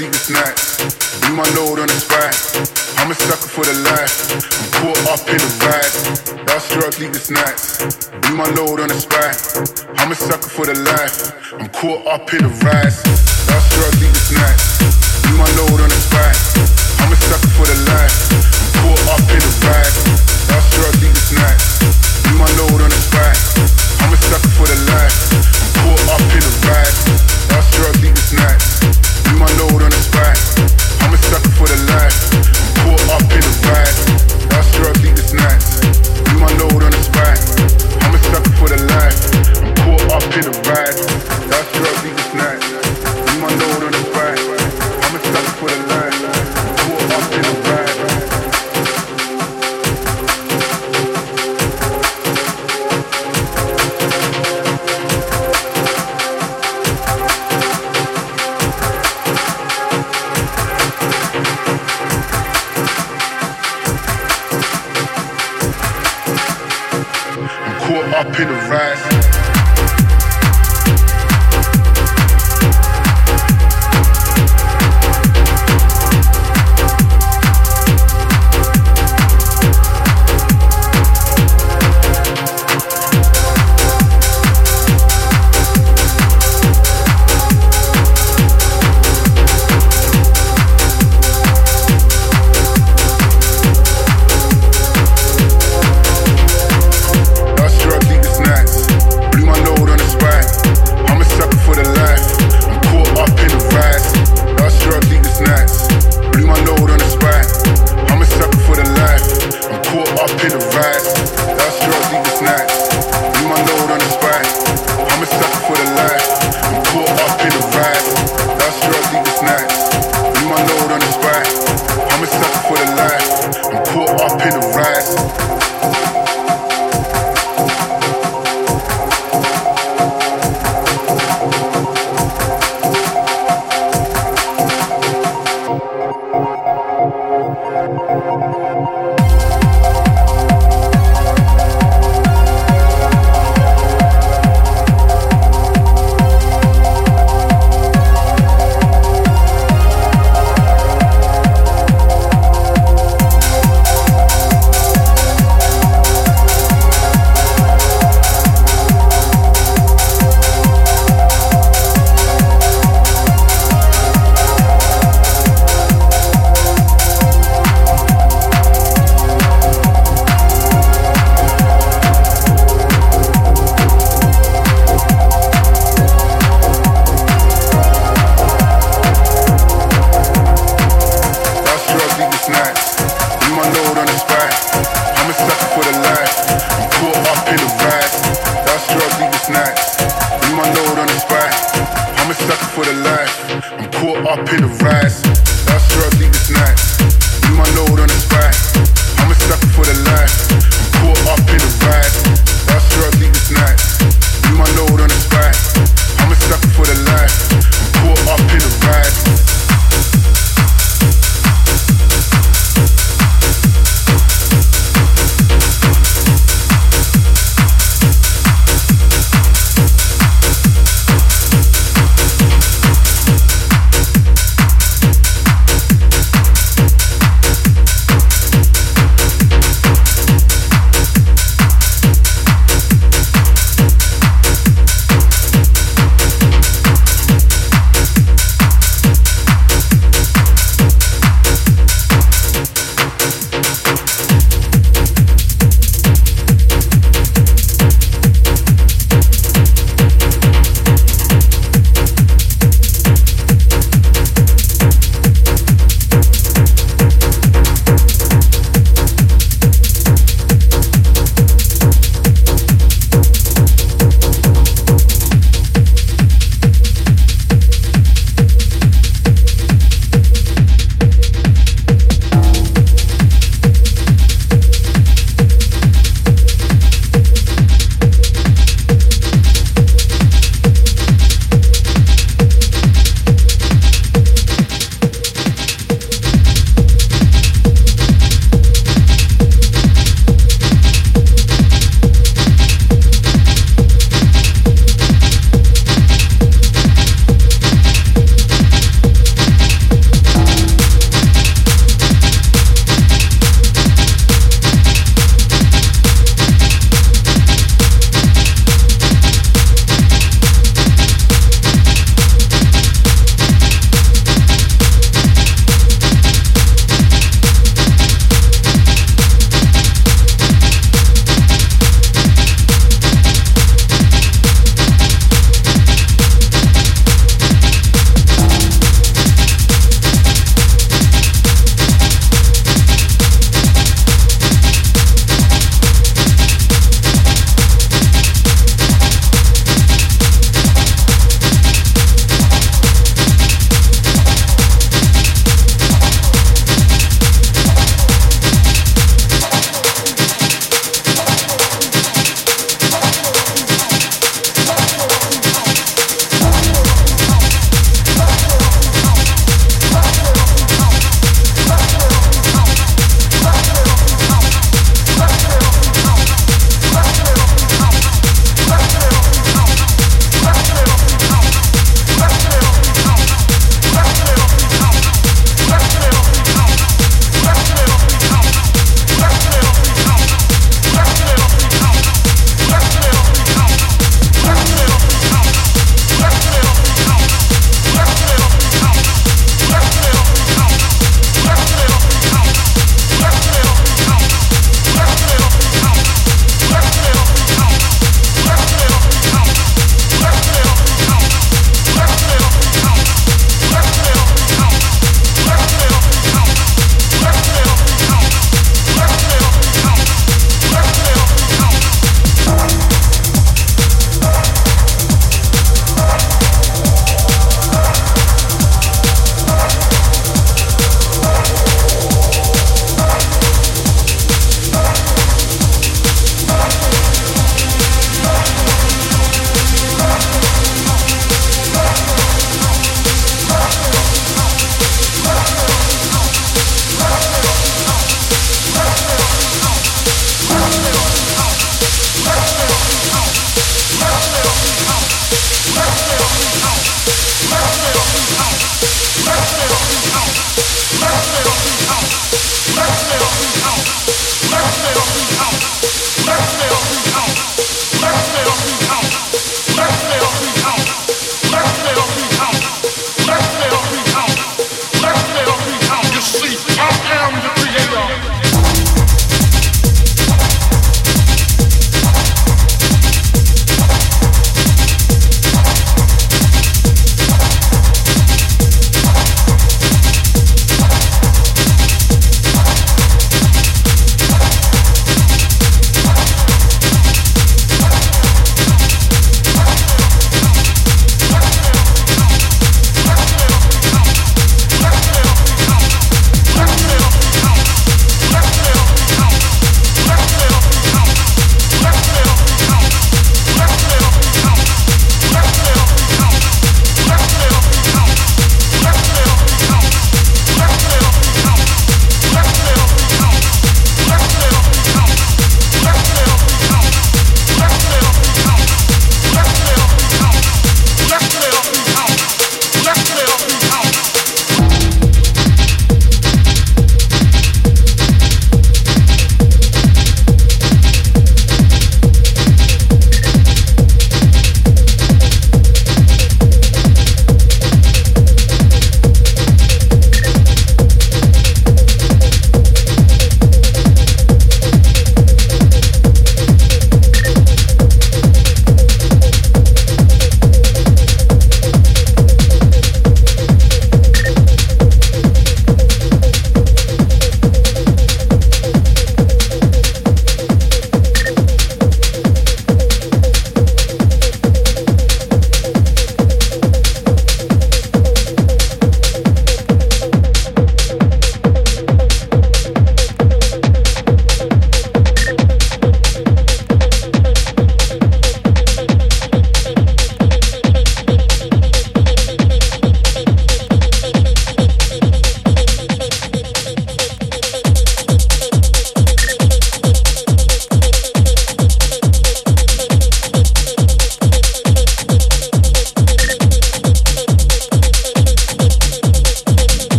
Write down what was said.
sleepless nights. You my load on the spine. I'm a sucker for the life. I'm caught up in the ride. That's drug sleepless nights. You my load on the spine. I'm a sucker for the life. I'm caught up in the rise. That's drug sleepless nights. You my load on the spine. I'm a sucker for the life. I'm caught up in the ride. That's drug sleepless nights. You my load on the spine. I'm a sucker for the life. I'm caught up in the ride. That's drug sleepless nights. See my load on back. I'm a sucker for the life. I'm caught up in the ride. I my load on back. I'm for the life. I'm caught up in the ride. I this night.